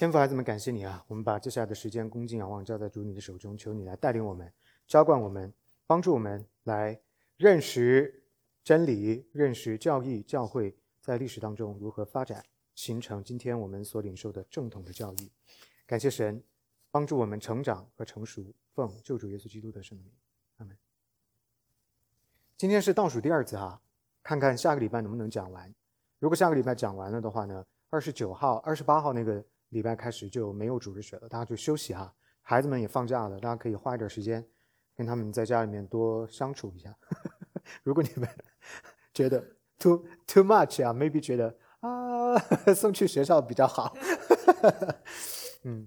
天父孩子们，感谢你啊！我们把接下来的时间恭敬仰望交在主你的手中，求你来带领我们，浇灌我们，帮助我们来认识真理，认识教义、教会在历史当中如何发展，形成今天我们所领受的正统的教义。感谢神，帮助我们成长和成熟。奉救主耶稣基督的圣名，阿门。今天是倒数第二次哈，看看下个礼拜能不能讲完。如果下个礼拜讲完了的话呢，二十九号、二十八号那个。礼拜开始就没有主日学了，大家就休息哈。孩子们也放假了，大家可以花一点时间跟他们在家里面多相处一下。如果你们 觉得 too too much 啊，maybe 觉得啊 送去学校比较好。嗯，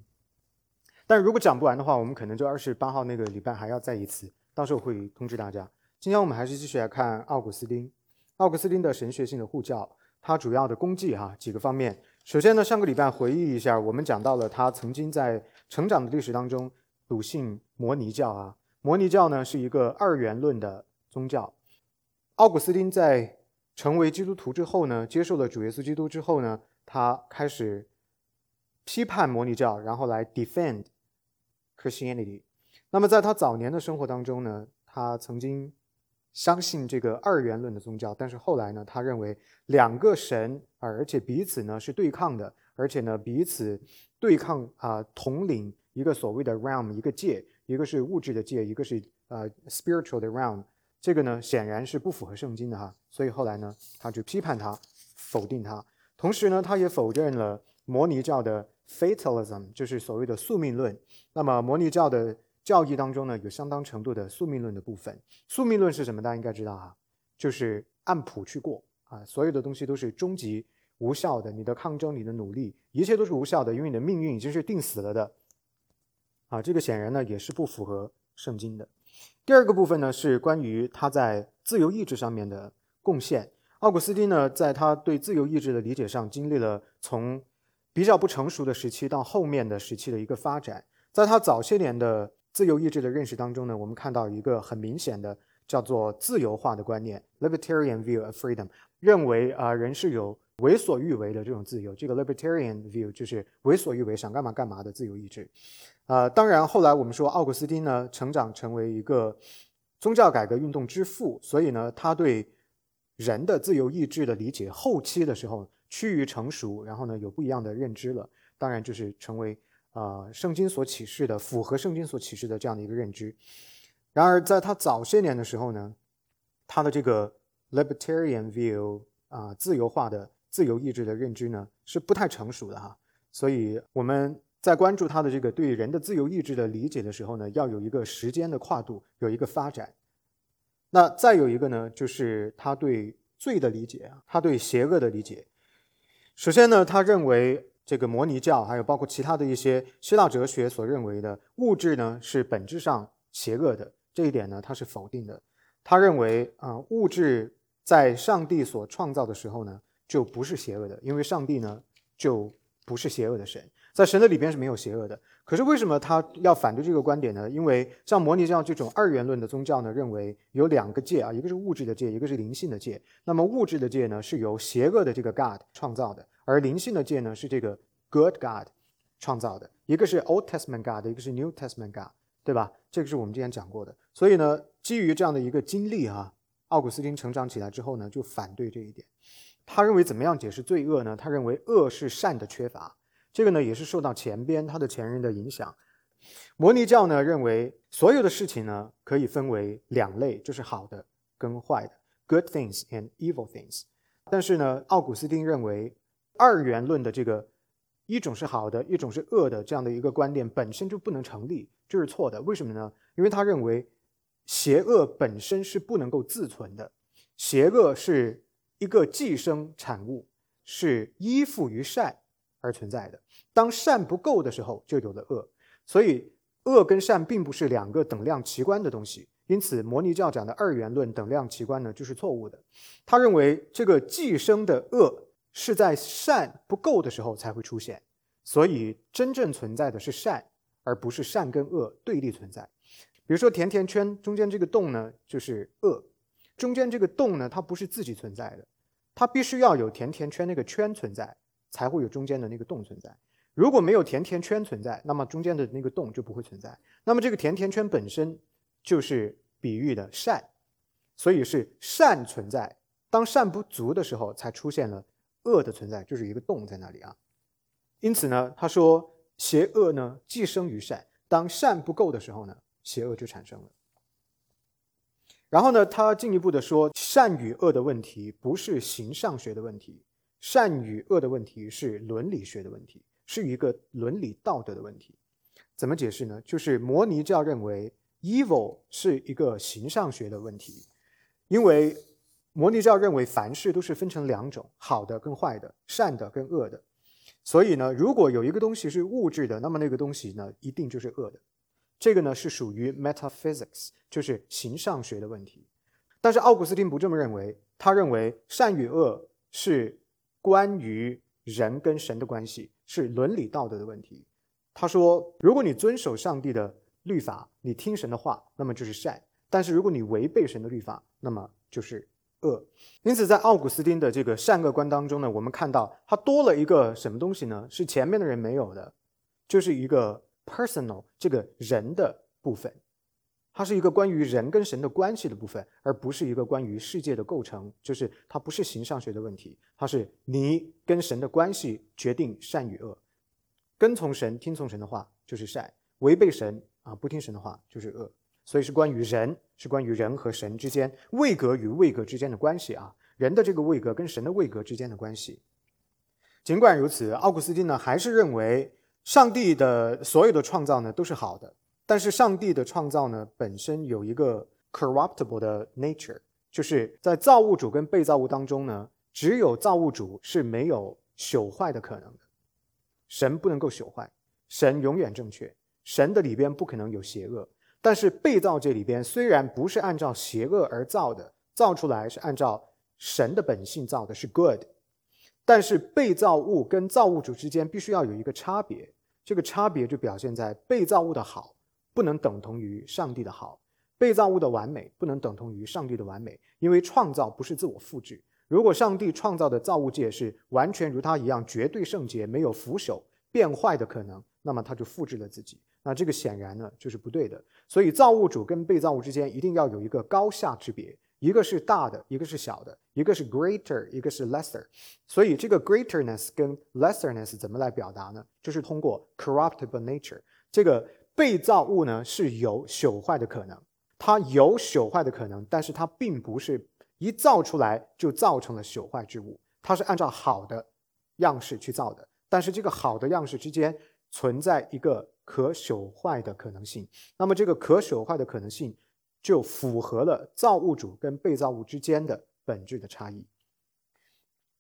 但如果讲不完的话，我们可能就二十八号那个礼拜还要再一次，到时候会通知大家。今天我们还是继续来看奥古斯丁，奥古斯丁的神学性的护教，他主要的功绩哈几个方面。首先呢，上个礼拜回忆一下，我们讲到了他曾经在成长的历史当中笃信摩尼教啊。摩尼教呢是一个二元论的宗教。奥古斯丁在成为基督徒之后呢，接受了主耶稣基督之后呢，他开始批判摩尼教，然后来 defend Christianity。那么在他早年的生活当中呢，他曾经。相信这个二元论的宗教，但是后来呢，他认为两个神啊，而且彼此呢是对抗的，而且呢彼此对抗啊，统领一个所谓的 realm 一个界，一个是物质的界，一个是呃 spiritual 的 realm，这个呢显然是不符合圣经的哈，所以后来呢他就批判他，否定他，同时呢他也否认了摩尼教的 fatalism，就是所谓的宿命论，那么摩尼教的。教义当中呢，有相当程度的宿命论的部分。宿命论是什么？大家应该知道哈，就是按谱去过啊，所有的东西都是终极无效的。你的抗争，你的努力，一切都是无效的，因为你的命运已经是定死了的。啊，这个显然呢也是不符合圣经的。第二个部分呢是关于他在自由意志上面的贡献。奥古斯丁呢，在他对自由意志的理解上，经历了从比较不成熟的时期到后面的时期的一个发展。在他早些年的自由意志的认识当中呢，我们看到一个很明显的叫做自由化的观念 （libertarian view of freedom），认为啊人是有为所欲为的这种自由。这个 libertarian view 就是为所欲为，想干嘛干嘛的自由意志。啊，当然后来我们说奥古斯丁呢成长成为一个宗教改革运动之父，所以呢他对人的自由意志的理解后期的时候趋于成熟，然后呢有不一样的认知了。当然就是成为。啊，圣经所启示的符合圣经所启示的这样的一个认知。然而，在他早些年的时候呢，他的这个 libertarian view 啊，自由化的自由意志的认知呢，是不太成熟的哈。所以我们在关注他的这个对人的自由意志的理解的时候呢，要有一个时间的跨度，有一个发展。那再有一个呢，就是他对罪的理解啊，他对邪恶的理解。首先呢，他认为。这个摩尼教，还有包括其他的一些希腊哲学所认为的物质呢，是本质上邪恶的。这一点呢，他是否定的。他认为啊，物质在上帝所创造的时候呢，就不是邪恶的，因为上帝呢就不是邪恶的神，在神的里边是没有邪恶的。可是为什么他要反对这个观点呢？因为像摩尼教这种二元论的宗教呢，认为有两个界啊，一个是物质的界，一个是灵性的界。那么物质的界呢，是由邪恶的这个 God 创造的。而灵性的界呢，是这个 Good God 创造的，一个是 Old Testament God，一个是 New Testament God，对吧？这个是我们之前讲过的。所以呢，基于这样的一个经历哈，奥古斯丁成长起来之后呢，就反对这一点。他认为怎么样解释罪恶呢？他认为恶是善的缺乏。这个呢，也是受到前边他的前人的影响。摩尼教呢，认为所有的事情呢，可以分为两类，就是好的跟坏的，Good things and evil things。但是呢，奥古斯丁认为。二元论的这个一种是好的，一种是恶的这样的一个观点本身就不能成立，这是错的。为什么呢？因为他认为邪恶本身是不能够自存的，邪恶是一个寄生产物，是依附于善而存在的。当善不够的时候，就有了恶。所以恶跟善并不是两个等量齐观的东西。因此，摩尼教讲的二元论等量齐观呢，就是错误的。他认为这个寄生的恶。是在善不够的时候才会出现，所以真正存在的是善，而不是善跟恶对立存在。比如说甜甜圈中间这个洞呢，就是恶；中间这个洞呢，它不是自己存在的，它必须要有甜甜圈那个圈存在，才会有中间的那个洞存在。如果没有甜甜圈存在，那么中间的那个洞就不会存在。那么这个甜甜圈本身就是比喻的善，所以是善存在。当善不足的时候，才出现了恶的存在，就是一个洞在那里啊。因此呢，他说邪恶呢寄生于善，当善不够的时候呢，邪恶就产生了。然后呢，他进一步的说，善与恶的问题不是形上学的问题，善与恶的问题是伦理学的问题。是一个伦理道德的问题，怎么解释呢？就是摩尼教认为 evil 是一个形上学的问题，因为摩尼教认为凡事都是分成两种，好的跟坏的，善的跟恶的。所以呢，如果有一个东西是物质的，那么那个东西呢一定就是恶的。这个呢是属于 metaphysics，就是形上学的问题。但是奥古斯丁不这么认为，他认为善与恶是关于人跟神的关系。是伦理道德的问题。他说：“如果你遵守上帝的律法，你听神的话，那么就是善；但是如果你违背神的律法，那么就是恶。因此，在奥古斯丁的这个善恶观当中呢，我们看到他多了一个什么东西呢？是前面的人没有的，就是一个 personal 这个人的部分。它是一个关于人跟神的关系的部分，而不是一个关于世界的构成。就是它不是形上学的问题，它是你跟神的关系决定善与恶。跟从神、听从神的话就是善；违背神啊，不听神的话就是恶。所以是关于人，是关于人和神之间位格与位格之间的关系啊，人的这个位格跟神的位格之间的关系。尽管如此，奥古斯丁呢还是认为上帝的所有的创造呢都是好的。但是上帝的创造呢，本身有一个 corruptible 的 nature，就是在造物主跟被造物当中呢，只有造物主是没有朽坏的可能的，神不能够朽坏，神永远正确，神的里边不可能有邪恶。但是被造这里边虽然不是按照邪恶而造的，造出来是按照神的本性造的，是 good，但是被造物跟造物主之间必须要有一个差别，这个差别就表现在被造物的好。不能等同于上帝的好，被造物的完美不能等同于上帝的完美，因为创造不是自我复制。如果上帝创造的造物界是完全如他一样绝对圣洁，没有腐朽变坏的可能，那么他就复制了自己。那这个显然呢就是不对的。所以造物主跟被造物之间一定要有一个高下之别，一个是大的，一个是小的，一个是 greater，一个是 lesser。所以这个 greaterness 跟 lesserness 怎么来表达呢？就是通过 corruptible nature 这个。被造物呢是有朽坏的可能，它有朽坏的可能，但是它并不是一造出来就造成了朽坏之物，它是按照好的样式去造的，但是这个好的样式之间存在一个可朽坏的可能性，那么这个可朽坏的可能性就符合了造物主跟被造物之间的本质的差异。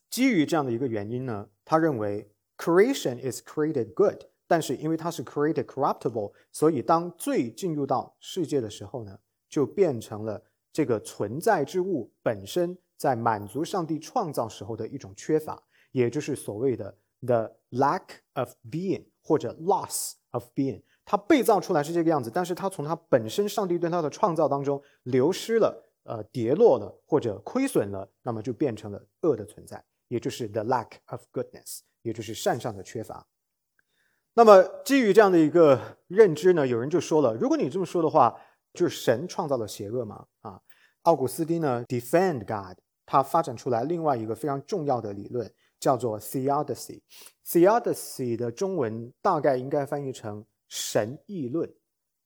基于这样的一个原因呢，他认为 creation is created good。但是因为它是 created corruptible，所以当罪进入到世界的时候呢，就变成了这个存在之物本身在满足上帝创造时候的一种缺乏，也就是所谓的 the lack of being 或者 loss of being。它被造出来是这个样子，但是它从它本身上帝对它的创造当中流失了，呃，跌落了或者亏损了，那么就变成了恶的存在，也就是 the lack of goodness，也就是善上的缺乏。那么，基于这样的一个认知呢，有人就说了：如果你这么说的话，就是神创造了邪恶吗？啊，奥古斯丁呢，defend God，他发展出来另外一个非常重要的理论，叫做 theodicy。theodicy 的中文大概应该翻译成神议论，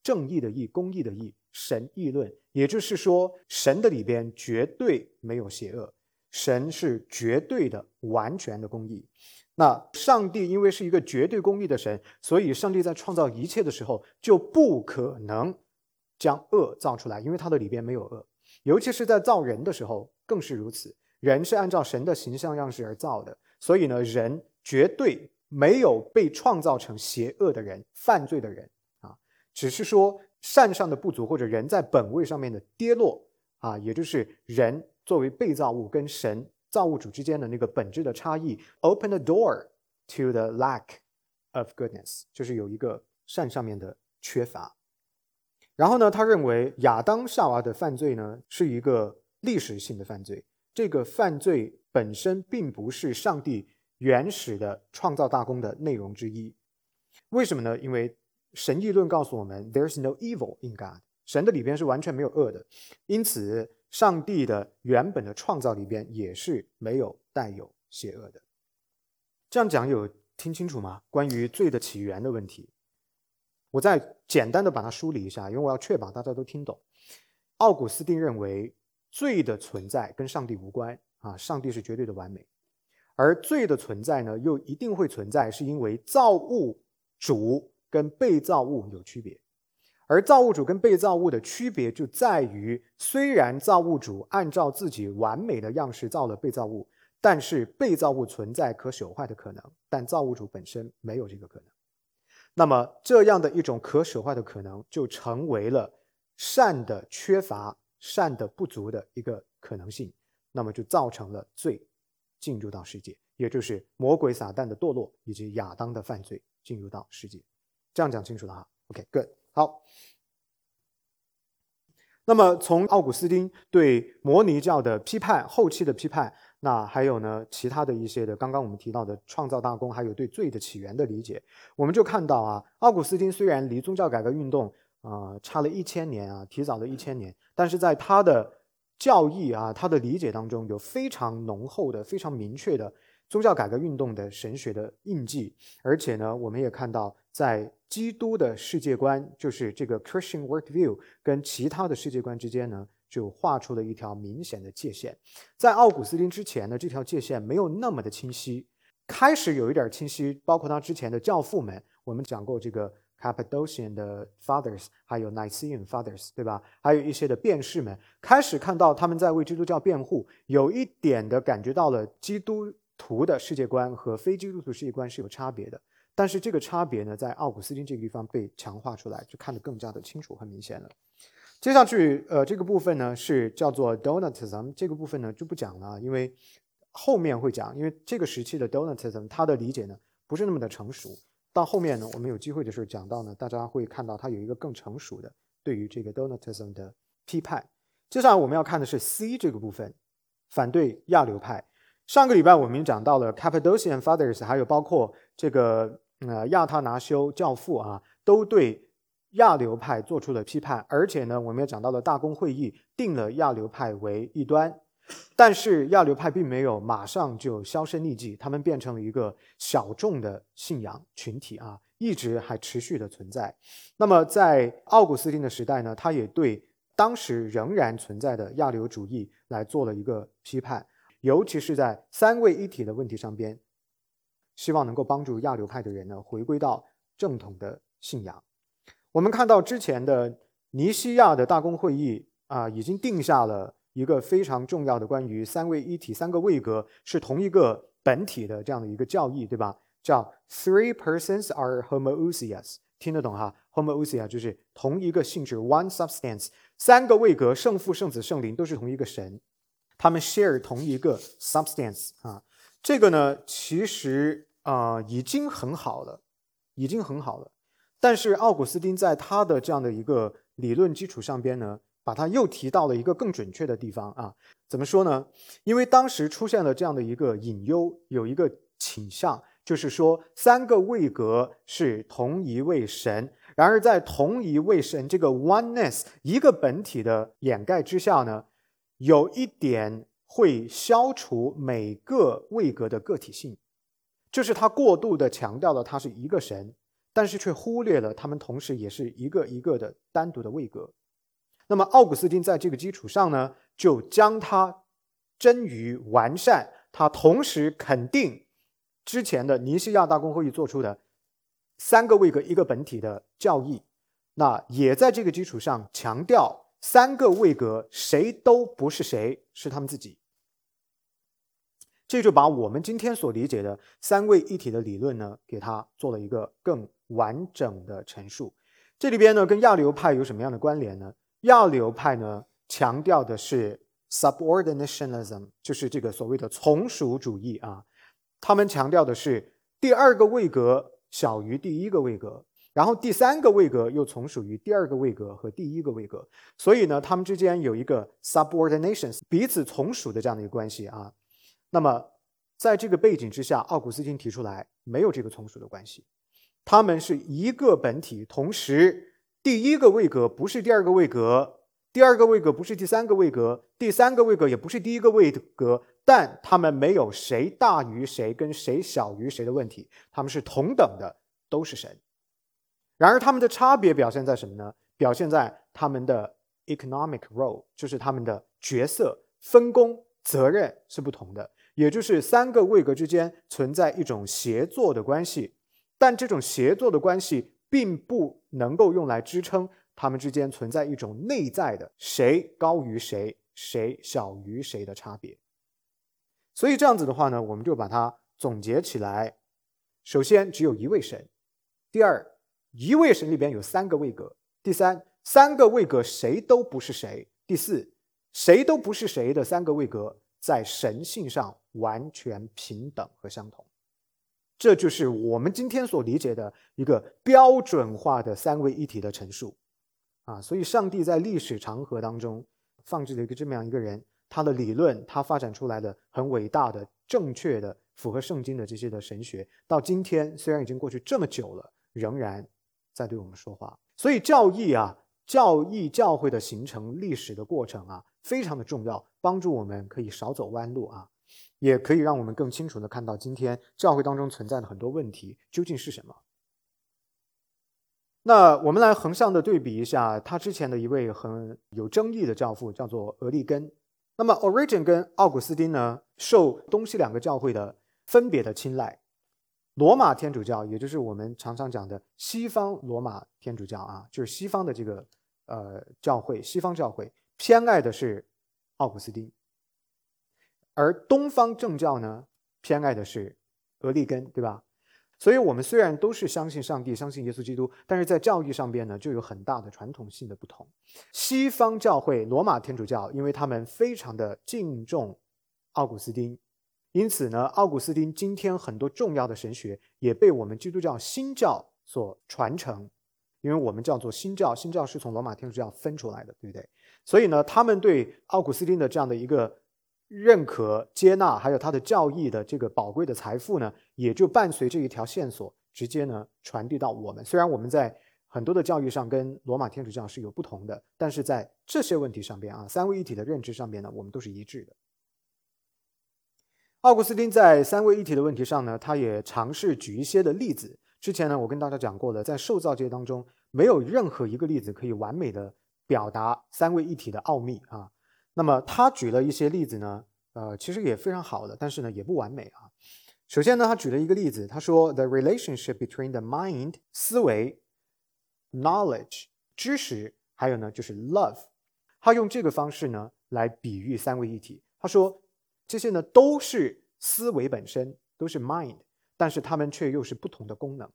正义的义，公义的义，神议论。也就是说，神的里边绝对没有邪恶，神是绝对的、完全的公义。那上帝因为是一个绝对公义的神，所以上帝在创造一切的时候就不可能将恶造出来，因为他的里边没有恶。尤其是在造人的时候更是如此。人是按照神的形象样式而造的，所以呢，人绝对没有被创造成邪恶的人、犯罪的人啊，只是说善上的不足或者人在本位上面的跌落啊，也就是人作为被造物跟神。造物主之间的那个本质的差异，open the door to the lack of goodness，就是有一个善上面的缺乏。然后呢，他认为亚当夏娃的犯罪呢是一个历史性的犯罪，这个犯罪本身并不是上帝原始的创造大功的内容之一，为什么呢？因为神议论告诉我们，There's no evil in God，神的里边是完全没有恶的，因此上帝的原本的创造里边也是没有带有邪恶的。这样讲有听清楚吗？关于罪的起源的问题，我再简单的把它梳理一下，因为我要确保大家都听懂。奥古斯丁认为，罪的存在跟上帝无关啊，上帝是绝对的完美，而罪的存在呢，又一定会存在，是因为造物主跟被造物有区别，而造物主跟被造物的区别就在于，虽然造物主按照自己完美的样式造了被造物。但是被造物存在可朽坏的可能，但造物主本身没有这个可能。那么这样的一种可朽坏的可能，就成为了善的缺乏、善的不足的一个可能性。那么就造成了罪进入到世界，也就是魔鬼撒旦的堕落以及亚当的犯罪进入到世界。这样讲清楚了哈？OK，good，好。那么从奥古斯丁对摩尼教的批判，后期的批判。那还有呢，其他的一些的，刚刚我们提到的创造大功，还有对罪的起源的理解，我们就看到啊，奥古斯丁虽然离宗教改革运动啊差了一千年啊，提早了一千年，但是在他的教义啊，他的理解当中有非常浓厚的、非常明确的宗教改革运动的神学的印记，而且呢，我们也看到在基督的世界观，就是这个 Christian worldview 跟其他的世界观之间呢。就画出了一条明显的界限，在奥古斯丁之前呢，这条界限没有那么的清晰，开始有一点清晰，包括他之前的教父们，我们讲过这个 Cappadocian 的 Fathers，还有 Nicene Fathers，对吧？还有一些的辩士们，开始看到他们在为基督教辩护，有一点的感觉到了基督徒的世界观和非基督徒世界观是有差别的，但是这个差别呢，在奥古斯丁这个地方被强化出来，就看得更加的清楚和明显了。接下去，呃，这个部分呢是叫做 Donatism，这个部分呢就不讲了，因为后面会讲。因为这个时期的 Donatism，它的理解呢不是那么的成熟。到后面呢，我们有机会的时候讲到呢，大家会看到它有一个更成熟的对于这个 Donatism 的批判。接下来我们要看的是 C 这个部分，反对亚流派。上个礼拜我们讲到了 Cappadocian Fathers，还有包括这个呃亚他拿修教父啊，都对。亚流派做出了批判，而且呢，我们也讲到了大公会议定了亚流派为异端，但是亚流派并没有马上就销声匿迹，他们变成了一个小众的信仰群体啊，一直还持续的存在。那么在奥古斯丁的时代呢，他也对当时仍然存在的亚流主义来做了一个批判，尤其是在三位一体的问题上边，希望能够帮助亚流派的人呢回归到正统的信仰。我们看到之前的尼西亚的大公会议啊，已经定下了一个非常重要的关于三位一体、三个位格是同一个本体的这样的一个教义，对吧？叫 Three persons are homoousias，听得懂哈？homoousia 就是同一个性质，one substance。三个位格，圣父、圣子、圣灵都是同一个神，他们 share 同一个 substance 啊。这个呢，其实啊已经很好了，已经很好了。但是奥古斯丁在他的这样的一个理论基础上边呢，把它又提到了一个更准确的地方啊，怎么说呢？因为当时出现了这样的一个隐忧，有一个倾向，就是说三个位格是同一位神，然而在同一位神这个 oneness 一个本体的掩盖之下呢，有一点会消除每个位格的个体性，就是他过度的强调了他是一个神。但是却忽略了他们同时也是一个一个的单独的位格。那么奥古斯丁在这个基础上呢，就将它臻于完善。他同时肯定之前的尼西亚大公会议做出的三个位格一个本体的教义，那也在这个基础上强调三个位格谁都不是谁，是他们自己。这就把我们今天所理解的三位一体的理论呢，给它做了一个更。完整的陈述，这里边呢跟亚流派有什么样的关联呢？亚流派呢强调的是 subordinationism，就是这个所谓的从属主义啊。他们强调的是第二个位格小于第一个位格，然后第三个位格又从属于第二个位格和第一个位格，所以呢，他们之间有一个 subordination，彼此从属的这样的一个关系啊。那么在这个背景之下，奥古斯丁提出来没有这个从属的关系。他们是一个本体，同时第一个位格不是第二个位格，第二个位格不是第三个位格，第三个位格也不是第一个位格，但他们没有谁大于谁跟谁小于谁的问题，他们是同等的，都是神。然而他们的差别表现在什么呢？表现在他们的 economic role，就是他们的角色分工、责任是不同的。也就是三个位格之间存在一种协作的关系，但这种协作的关系并不能够用来支撑他们之间存在一种内在的谁高于谁、谁小于谁的差别。所以这样子的话呢，我们就把它总结起来：首先，只有一位神；第二，一位神里边有三个位格；第三，三个位格谁都不是谁；第四，谁都不是谁的三个位格。在神性上完全平等和相同，这就是我们今天所理解的一个标准化的三位一体的陈述啊！所以，上帝在历史长河当中放置了一个这么样一个人，他的理论，他发展出来的很伟大的、正确的、符合圣经的这些的神学，到今天虽然已经过去这么久了，仍然在对我们说话。所以，教义啊，教义教会的形成历史的过程啊。非常的重要，帮助我们可以少走弯路啊，也可以让我们更清楚的看到今天教会当中存在的很多问题究竟是什么。那我们来横向的对比一下，他之前的一位很有争议的教父叫做俄利根。那么 Origin 跟奥古斯丁呢，受东西两个教会的分别的青睐。罗马天主教，也就是我们常常讲的西方罗马天主教啊，就是西方的这个呃教会，西方教会。偏爱的是奥古斯丁，而东方正教呢，偏爱的是俄利根，对吧？所以，我们虽然都是相信上帝、相信耶稣基督，但是在教义上边呢，就有很大的传统性的不同。西方教会罗马天主教，因为他们非常的敬重奥古斯丁，因此呢，奥古斯丁今天很多重要的神学也被我们基督教新教所传承，因为我们叫做新教，新教是从罗马天主教分出来的，对不对？所以呢，他们对奥古斯丁的这样的一个认可、接纳，还有他的教义的这个宝贵的财富呢，也就伴随这一条线索，直接呢传递到我们。虽然我们在很多的教育上跟罗马天主教是有不同的，但是在这些问题上边啊，三位一体的认知上边呢，我们都是一致的。奥古斯丁在三位一体的问题上呢，他也尝试举一些的例子。之前呢，我跟大家讲过了，在受造界当中，没有任何一个例子可以完美的。表达三位一体的奥秘啊，那么他举了一些例子呢，呃，其实也非常好的，但是呢也不完美啊。首先呢，他举了一个例子，他说 the relationship between the mind 思维、knowledge 知识，还有呢就是 love，他用这个方式呢来比喻三位一体。他说这些呢都是思维本身，都是 mind，但是他们却又是不同的功能。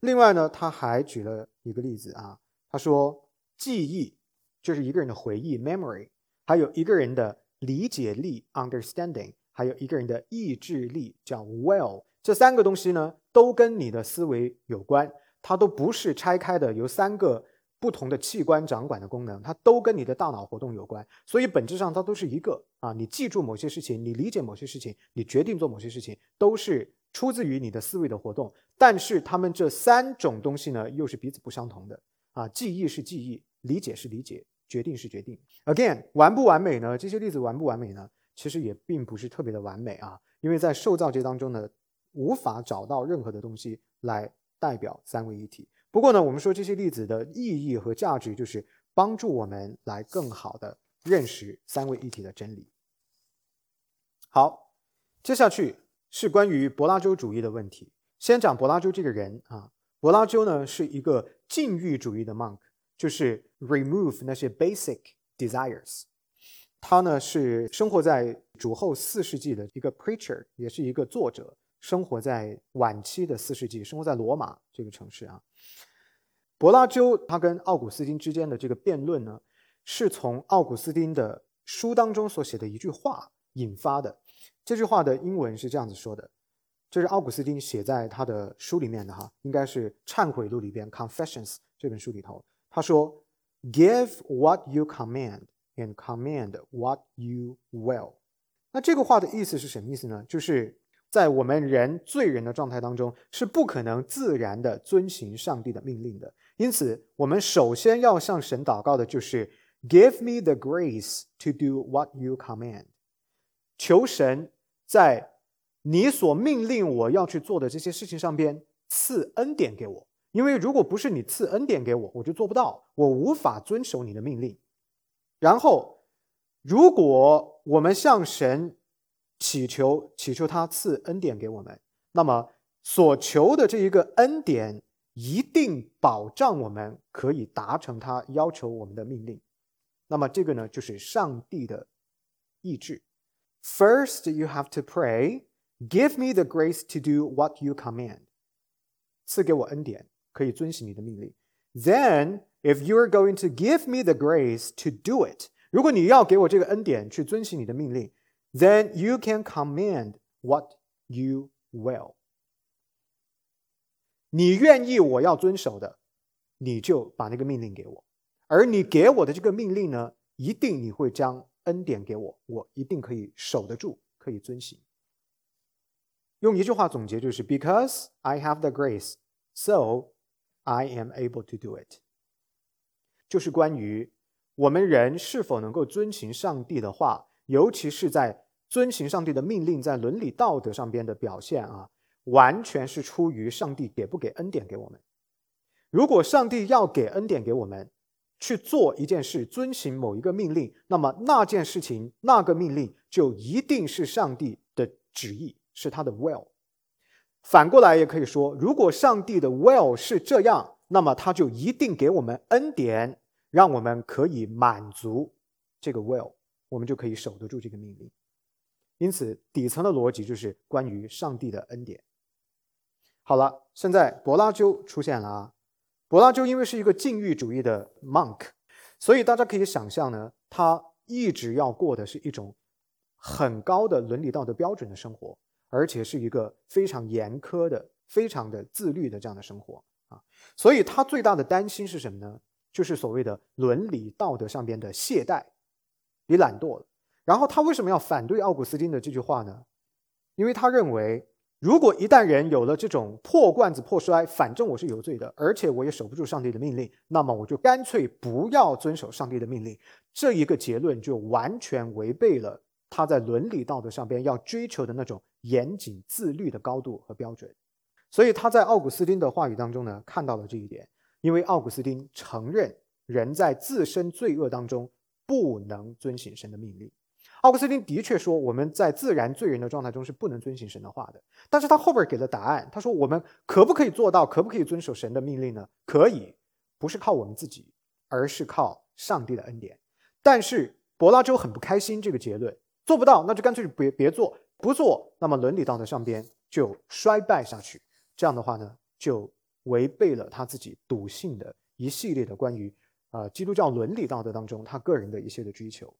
另外呢，他还举了一个例子啊，他说。记忆就是一个人的回忆 （memory），还有一个人的理解力 （understanding），还有一个人的意志力叫 will。这三个东西呢，都跟你的思维有关，它都不是拆开的，由三个不同的器官掌管的功能，它都跟你的大脑活动有关。所以本质上它都是一个啊，你记住某些事情，你理解某些事情，你决定做某些事情，都是出自于你的思维的活动。但是它们这三种东西呢，又是彼此不相同的。啊，记忆是记忆，理解是理解，决定是决定。Again，完不完美呢？这些例子完不完美呢？其实也并不是特别的完美啊，因为在受造界当中呢，无法找到任何的东西来代表三位一体。不过呢，我们说这些例子的意义和价值，就是帮助我们来更好的认识三位一体的真理。好，接下去是关于柏拉修主义的问题。先讲柏拉修这个人啊。柏拉修呢是一个禁欲主义的 monk，就是 remove 那些 basic desires。他呢是生活在主后四世纪的一个 preacher，也是一个作者，生活在晚期的四世纪，生活在罗马这个城市啊。柏拉修他跟奥古斯丁之间的这个辩论呢，是从奥古斯丁的书当中所写的一句话引发的。这句话的英文是这样子说的。这是奥古斯丁写在他的书里面的哈，应该是《忏悔录》里边《Confessions》这本书里头。他说：“Give what you command, and command what you will。”那这个话的意思是什么意思呢？就是在我们人罪人的状态当中，是不可能自然的遵行上帝的命令的。因此，我们首先要向神祷告的就是 “Give me the grace to do what you command”，求神在你所命令我要去做的这些事情上边赐恩典给我。因为如果不是你赐恩典给我，我就做不到，我无法遵守你的命令。然后，如果我们向神祈求，祈求他赐恩典给我们，那么所求的这一个恩典一定保障我们可以达成他要求我们的命令。那么这个呢，就是上帝的意志。First, you have to pray, "Give me the grace to do what you command." 赐给我恩典。可以遵行你的命令。Then, if you are going to give me the grace to do it，如果你要给我这个恩典去遵行你的命令，then you can command what you will。你愿意我要遵守的，你就把那个命令给我。而你给我的这个命令呢，一定你会将恩典给我，我一定可以守得住，可以遵行。用一句话总结就是：Because I have the grace, so I am able to do it，就是关于我们人是否能够遵行上帝的话，尤其是在遵行上帝的命令，在伦理道德上边的表现啊，完全是出于上帝给不给恩典给我们。如果上帝要给恩典给我们去做一件事，遵行某一个命令，那么那件事情、那个命令就一定是上帝的旨意，是他的 will。反过来也可以说，如果上帝的 will 是这样，那么他就一定给我们恩典，让我们可以满足这个 will，我们就可以守得住这个命令。因此，底层的逻辑就是关于上帝的恩典。好了，现在柏拉修出现了啊。柏拉修因为是一个禁欲主义的 monk，所以大家可以想象呢，他一直要过的是一种很高的伦理道德标准的生活。而且是一个非常严苛的、非常的自律的这样的生活啊，所以他最大的担心是什么呢？就是所谓的伦理道德上边的懈怠，你懒惰了。然后他为什么要反对奥古斯丁的这句话呢？因为他认为，如果一旦人有了这种破罐子破摔，反正我是有罪的，而且我也守不住上帝的命令，那么我就干脆不要遵守上帝的命令。这一个结论就完全违背了他在伦理道德上边要追求的那种。严谨自律的高度和标准，所以他在奥古斯丁的话语当中呢，看到了这一点。因为奥古斯丁承认人在自身罪恶当中不能遵行神的命令。奥古斯丁的确说，我们在自然罪人的状态中是不能遵行神的话的。但是他后边给了答案，他说我们可不可以做到，可不可以遵守神的命令呢？可以，不是靠我们自己，而是靠上帝的恩典。但是柏拉修很不开心这个结论，做不到，那就干脆别别做。不做，那么伦理道德上边就衰败下去。这样的话呢，就违背了他自己笃信的一系列的关于啊基督教伦理道德当中他个人的一些的追求。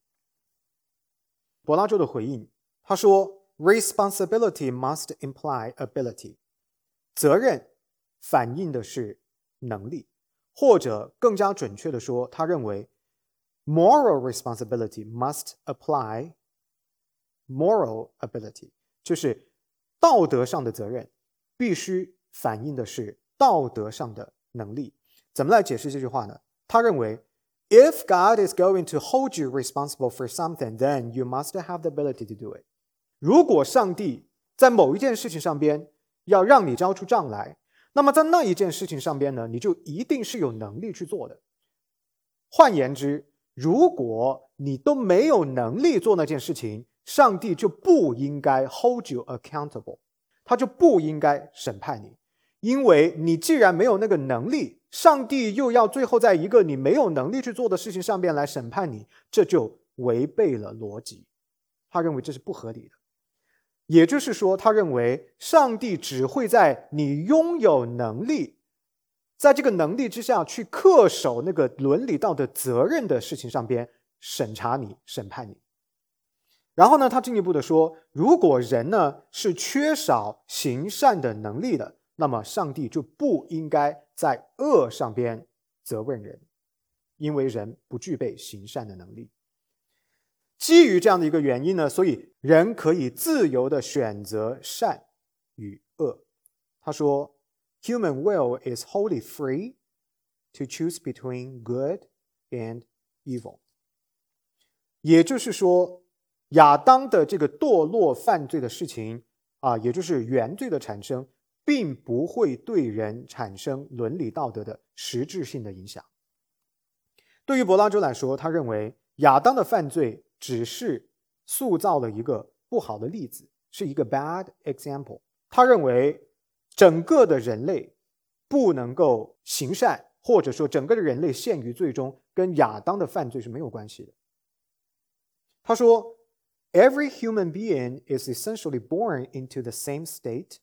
柏拉修的回应，他说：“Responsibility must imply ability。”责任反映的是能力，或者更加准确的说，他认为：“Moral responsibility must apply。” Moral ability 就是道德上的责任，必须反映的是道德上的能力。怎么来解释这句话呢？他认为，If God is going to hold you responsible for something, then you must have the ability to do it。如果上帝在某一件事情上边要让你交出账来，那么在那一件事情上边呢，你就一定是有能力去做的。换言之，如果你都没有能力做那件事情，上帝就不应该 hold you accountable，他就不应该审判你，因为你既然没有那个能力，上帝又要最后在一个你没有能力去做的事情上边来审判你，这就违背了逻辑。他认为这是不合理的，也就是说，他认为上帝只会在你拥有能力，在这个能力之下去恪守那个伦理道德责任的事情上边审查你、审判你。然后呢，他进一步的说，如果人呢是缺少行善的能力的，那么上帝就不应该在恶上边责问人，因为人不具备行善的能力。基于这样的一个原因呢，所以人可以自由的选择善与恶。他说，Human will is wholly free to choose between good and evil。也就是说，亚当的这个堕落犯罪的事情啊，也就是原罪的产生，并不会对人产生伦理道德的实质性的影响。对于柏拉图来说，他认为亚当的犯罪只是塑造了一个不好的例子，是一个 bad example。他认为整个的人类不能够行善，或者说整个的人类陷于最终跟亚当的犯罪是没有关系的。他说，Every human being is essentially born into the same state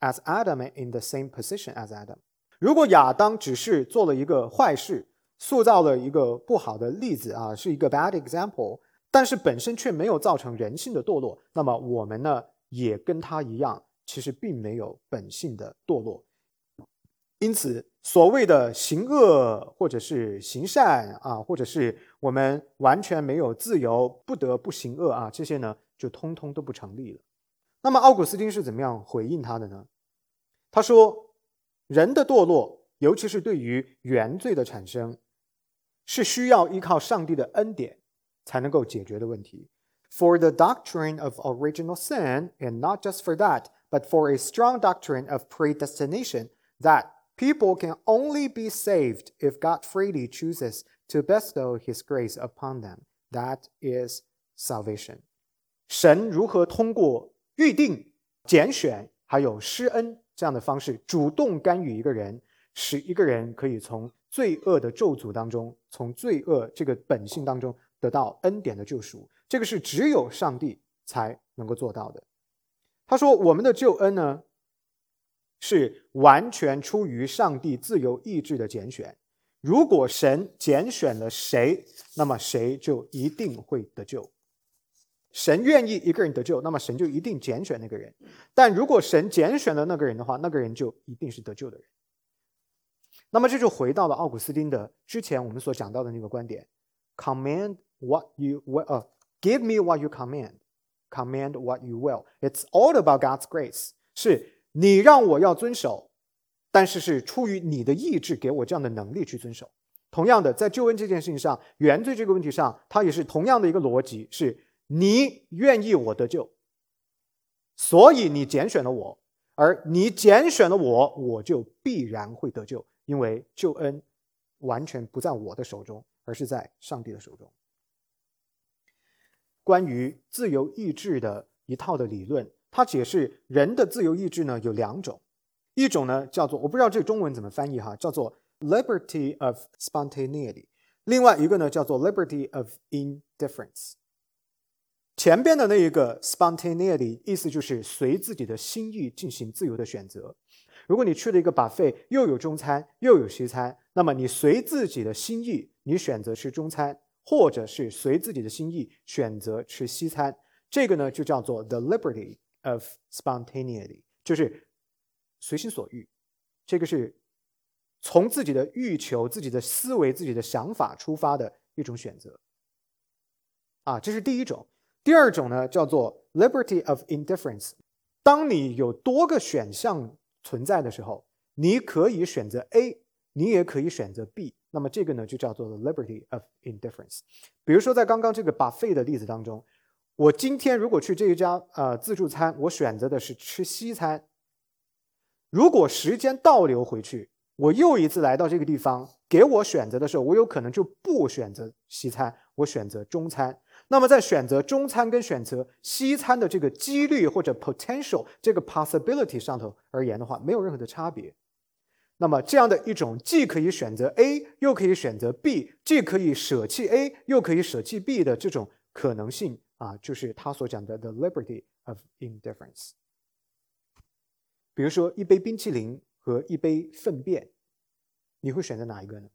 as Adam in the same position as Adam。如果亚当只是做了一个坏事，塑造了一个不好的例子啊，是一个 bad example，但是本身却没有造成人性的堕落，那么我们呢，也跟他一样，其实并没有本性的堕落。因此，所谓的行恶或者是行善啊，或者是我们完全没有自由，不得不行恶啊，这些呢，就通通都不成立了。那么，奥古斯丁是怎么样回应他的呢？他说，人的堕落，尤其是对于原罪的产生，是需要依靠上帝的恩典才能够解决的问题。For the doctrine of original sin, and not just for that, but for a strong doctrine of predestination that People can only be saved if God freely chooses to bestow His grace upon them. That is salvation. 神如何通过预定、拣选还有施恩这样的方式，主动干预一个人，使一个人可以从罪恶的咒诅当中，从罪恶这个本性当中得到恩典的救赎？这个是只有上帝才能够做到的。他说：“我们的救恩呢？”是完全出于上帝自由意志的拣选。如果神拣选了谁，那么谁就一定会得救。神愿意一个人得救，那么神就一定拣选那个人。但如果神拣选了那个人的话，那个人就一定是得救的人。那么这就回到了奥古斯丁的之前我们所讲到的那个观点：Command what you will，呃，Give me what you command，Command what you will。It's all about God's grace。是。你让我要遵守，但是是出于你的意志给我这样的能力去遵守。同样的，在救恩这件事情上，原罪这个问题上，它也是同样的一个逻辑：是你愿意我得救，所以你拣选了我，而你拣选了我，我就必然会得救，因为救恩完全不在我的手中，而是在上帝的手中。关于自由意志的一套的理论。他解释人的自由意志呢有两种，一种呢叫做我不知道这中文怎么翻译哈，叫做 liberty of spontaneity，另外一个呢叫做 liberty of indifference。前边的那一个 spontaneity 意思就是随自己的心意进行自由的选择。如果你去了一个 buffet，又有中餐又有西餐，那么你随自己的心意，你选择吃中餐，或者是随自己的心意选择吃西餐，这个呢就叫做 the liberty。Of spontaneity，就是随心所欲，这个是从自己的欲求、自己的思维、自己的想法出发的一种选择。啊，这是第一种。第二种呢，叫做 liberty of indifference。当你有多个选项存在的时候，你可以选择 A，你也可以选择 B。那么这个呢，就叫做 liberty of indifference。比如说，在刚刚这个 buffet 的例子当中。我今天如果去这一家呃自助餐，我选择的是吃西餐。如果时间倒流回去，我又一次来到这个地方，给我选择的时候，我有可能就不选择西餐，我选择中餐。那么在选择中餐跟选择西餐的这个几率或者 potential 这个 possibility 上头而言的话，没有任何的差别。那么这样的一种既可以选择 A 又可以选择 B，既可以舍弃 A 又可以舍弃 B 的这种可能性。啊，就是他所讲的 the liberty of indifference。比如说，一杯冰淇淋和一杯粪便，你会选择哪一个呢？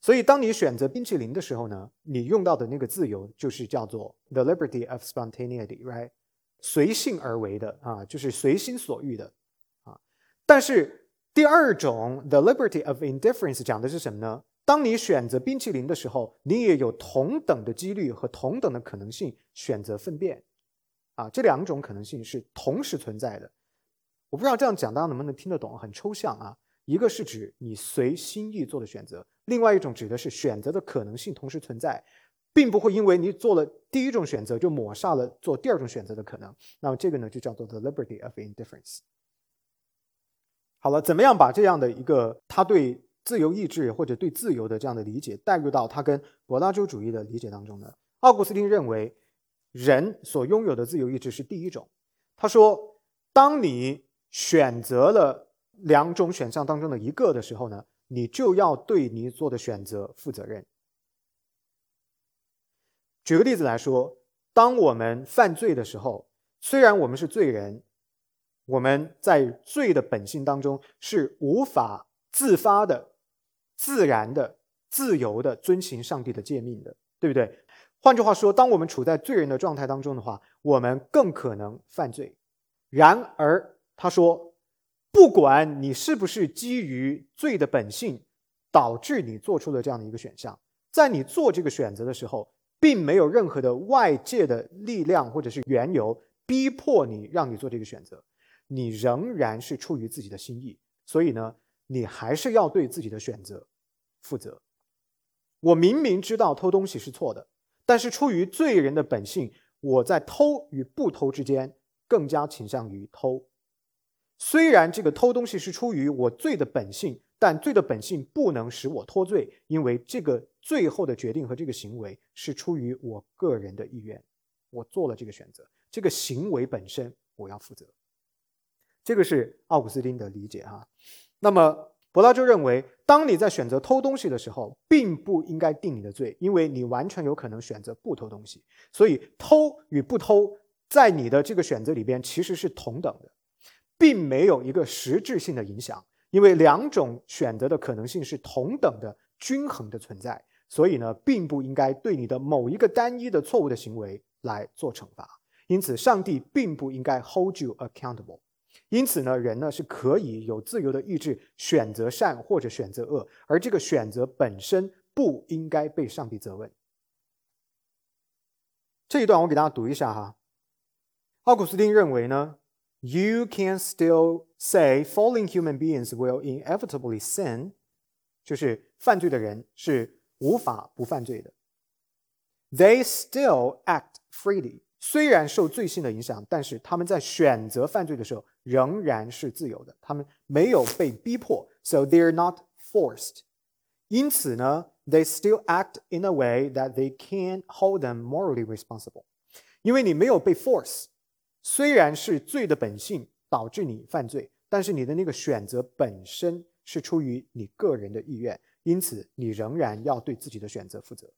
所以，当你选择冰淇淋的时候呢，你用到的那个自由就是叫做 the liberty of spontaneity，right？随性而为的啊，就是随心所欲的啊。但是第二种 the liberty of indifference 讲的是什么呢？当你选择冰淇淋的时候，你也有同等的几率和同等的可能性选择粪便，啊，这两种可能性是同时存在的。我不知道这样讲大家能不能听得懂，很抽象啊。一个是指你随心意做的选择，另外一种指的是选择的可能性同时存在，并不会因为你做了第一种选择就抹杀了做第二种选择的可能。那么这个呢就叫做 the liberty of indifference。好了，怎么样把这样的一个他对自由意志或者对自由的这样的理解带入到他跟柏拉图主义的理解当中呢？奥古斯丁认为，人所拥有的自由意志是第一种。他说，当你选择了。两种选项当中的一个的时候呢，你就要对你做的选择负责任。举个例子来说，当我们犯罪的时候，虽然我们是罪人，我们在罪的本性当中是无法自发的、自然的、自由的遵行上帝的诫命的，对不对？换句话说，当我们处在罪人的状态当中的话，我们更可能犯罪。然而，他说。不管你是不是基于罪的本性导致你做出了这样的一个选项，在你做这个选择的时候，并没有任何的外界的力量或者是缘由逼迫你让你做这个选择，你仍然是出于自己的心意。所以呢，你还是要对自己的选择负责。我明明知道偷东西是错的，但是出于罪人的本性，我在偷与不偷之间更加倾向于偷。虽然这个偷东西是出于我罪的本性，但罪的本性不能使我脱罪，因为这个最后的决定和这个行为是出于我个人的意愿，我做了这个选择，这个行为本身我要负责。这个是奥古斯丁的理解哈。那么柏拉就认为，当你在选择偷东西的时候，并不应该定你的罪，因为你完全有可能选择不偷东西，所以偷与不偷在你的这个选择里边其实是同等的。并没有一个实质性的影响，因为两种选择的可能性是同等的、均衡的存在，所以呢，并不应该对你的某一个单一的错误的行为来做惩罚。因此，上帝并不应该 hold you accountable。因此呢，人呢是可以有自由的意志选择善或者选择恶，而这个选择本身不应该被上帝责问。这一段我给大家读一下哈。奥古斯丁认为呢。you can still say falling human beings will inevitably sin，就是犯罪的人是无法不犯罪的。They still act freely，虽然受罪性的影响，但是他们在选择犯罪的时候仍然是自由的，他们没有被逼迫，so they're not forced。因此呢，they still act in a way that they can hold them morally responsible，因为你没有被 force。虽然是罪的本性导致你犯罪，但是你的那个选择本身是出于你个人的意愿，因此你仍然要对自己的选择负责。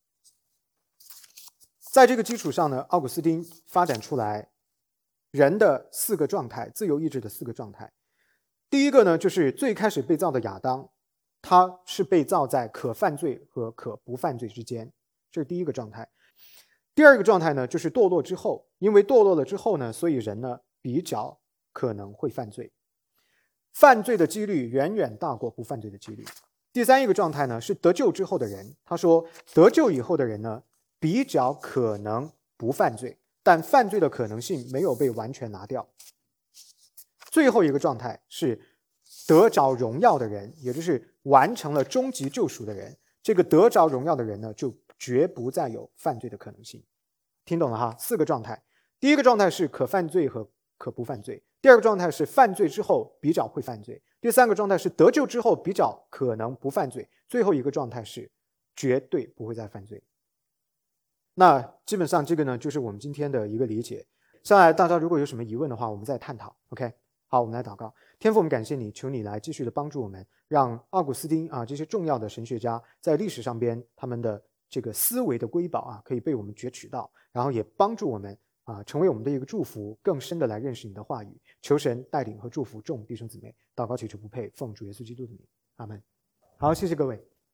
在这个基础上呢，奥古斯丁发展出来人的四个状态，自由意志的四个状态。第一个呢，就是最开始被造的亚当，他是被造在可犯罪和可不犯罪之间，这是第一个状态。第二个状态呢，就是堕落之后，因为堕落了之后呢，所以人呢比较可能会犯罪，犯罪的几率远远大过不犯罪的几率。第三一个状态呢，是得救之后的人，他说得救以后的人呢比较可能不犯罪，但犯罪的可能性没有被完全拿掉。最后一个状态是得着荣耀的人，也就是完成了终极救赎的人。这个得着荣耀的人呢，就。绝不再有犯罪的可能性，听懂了哈？四个状态，第一个状态是可犯罪和可不犯罪；第二个状态是犯罪之后比较会犯罪；第三个状态是得救之后比较可能不犯罪；最后一个状态是绝对不会再犯罪。那基本上这个呢，就是我们今天的一个理解。下来大家如果有什么疑问的话，我们再探讨。OK，好，我们来祷告。天父，我们感谢你，求你来继续的帮助我们，让奥古斯丁啊这些重要的神学家在历史上边他们的。这个思维的瑰宝啊，可以被我们攫取到，然后也帮助我们啊，成为我们的一个祝福，更深的来认识你的话语。求神带领和祝福众弟兄姊妹，祷告祈求不配，奉主耶稣基督的名，阿门。好，谢谢各位。